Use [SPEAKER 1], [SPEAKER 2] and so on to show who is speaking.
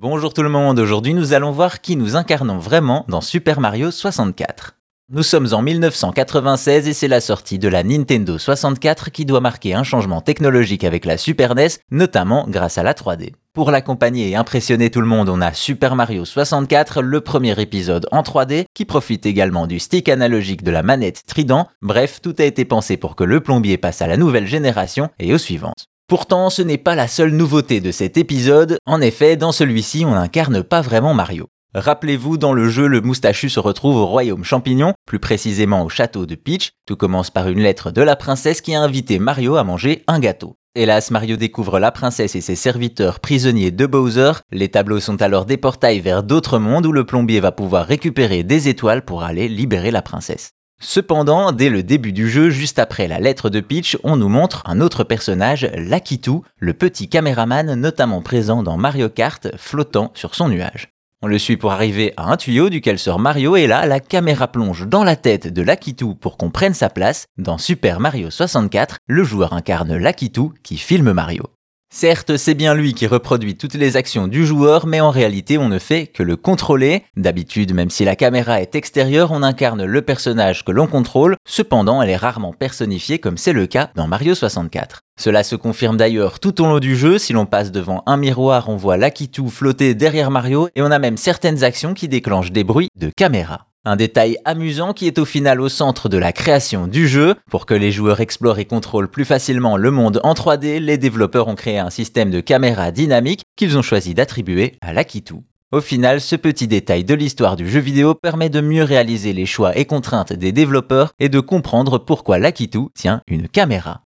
[SPEAKER 1] Bonjour tout le monde, aujourd'hui nous allons voir qui nous incarnons vraiment dans Super Mario 64. Nous sommes en 1996 et c'est la sortie de la Nintendo 64 qui doit marquer un changement technologique avec la Super NES, notamment grâce à la 3D. Pour l'accompagner et impressionner tout le monde, on a Super Mario 64, le premier épisode en 3D, qui profite également du stick analogique de la manette Trident. Bref, tout a été pensé pour que le plombier passe à la nouvelle génération et aux suivantes. Pourtant, ce n'est pas la seule nouveauté de cet épisode, en effet, dans celui-ci, on n'incarne pas vraiment Mario. Rappelez-vous, dans le jeu, le moustachu se retrouve au royaume champignon, plus précisément au château de Peach. Tout commence par une lettre de la princesse qui a invité Mario à manger un gâteau. Hélas, Mario découvre la princesse et ses serviteurs prisonniers de Bowser. Les tableaux sont alors des portails vers d'autres mondes où le plombier va pouvoir récupérer des étoiles pour aller libérer la princesse. Cependant, dès le début du jeu, juste après la lettre de Peach, on nous montre un autre personnage, Lakitu, le petit caméraman notamment présent dans Mario Kart, flottant sur son nuage. On le suit pour arriver à un tuyau duquel sort Mario et là, la caméra plonge dans la tête de Lakitu pour qu'on prenne sa place. Dans Super Mario 64, le joueur incarne Lakitu qui filme Mario. Certes, c'est bien lui qui reproduit toutes les actions du joueur, mais en réalité, on ne fait que le contrôler. D'habitude, même si la caméra est extérieure, on incarne le personnage que l'on contrôle, cependant, elle est rarement personnifiée comme c'est le cas dans Mario 64. Cela se confirme d'ailleurs tout au long du jeu, si l'on passe devant un miroir, on voit Lakitu flotter derrière Mario, et on a même certaines actions qui déclenchent des bruits de caméra. Un détail amusant qui est au final au centre de la création du jeu. Pour que les joueurs explorent et contrôlent plus facilement le monde en 3D, les développeurs ont créé un système de caméra dynamique qu'ils ont choisi d'attribuer à l'Akitu. Au final, ce petit détail de l'histoire du jeu vidéo permet de mieux réaliser les choix et contraintes des développeurs et de comprendre pourquoi l'Akitu tient une caméra.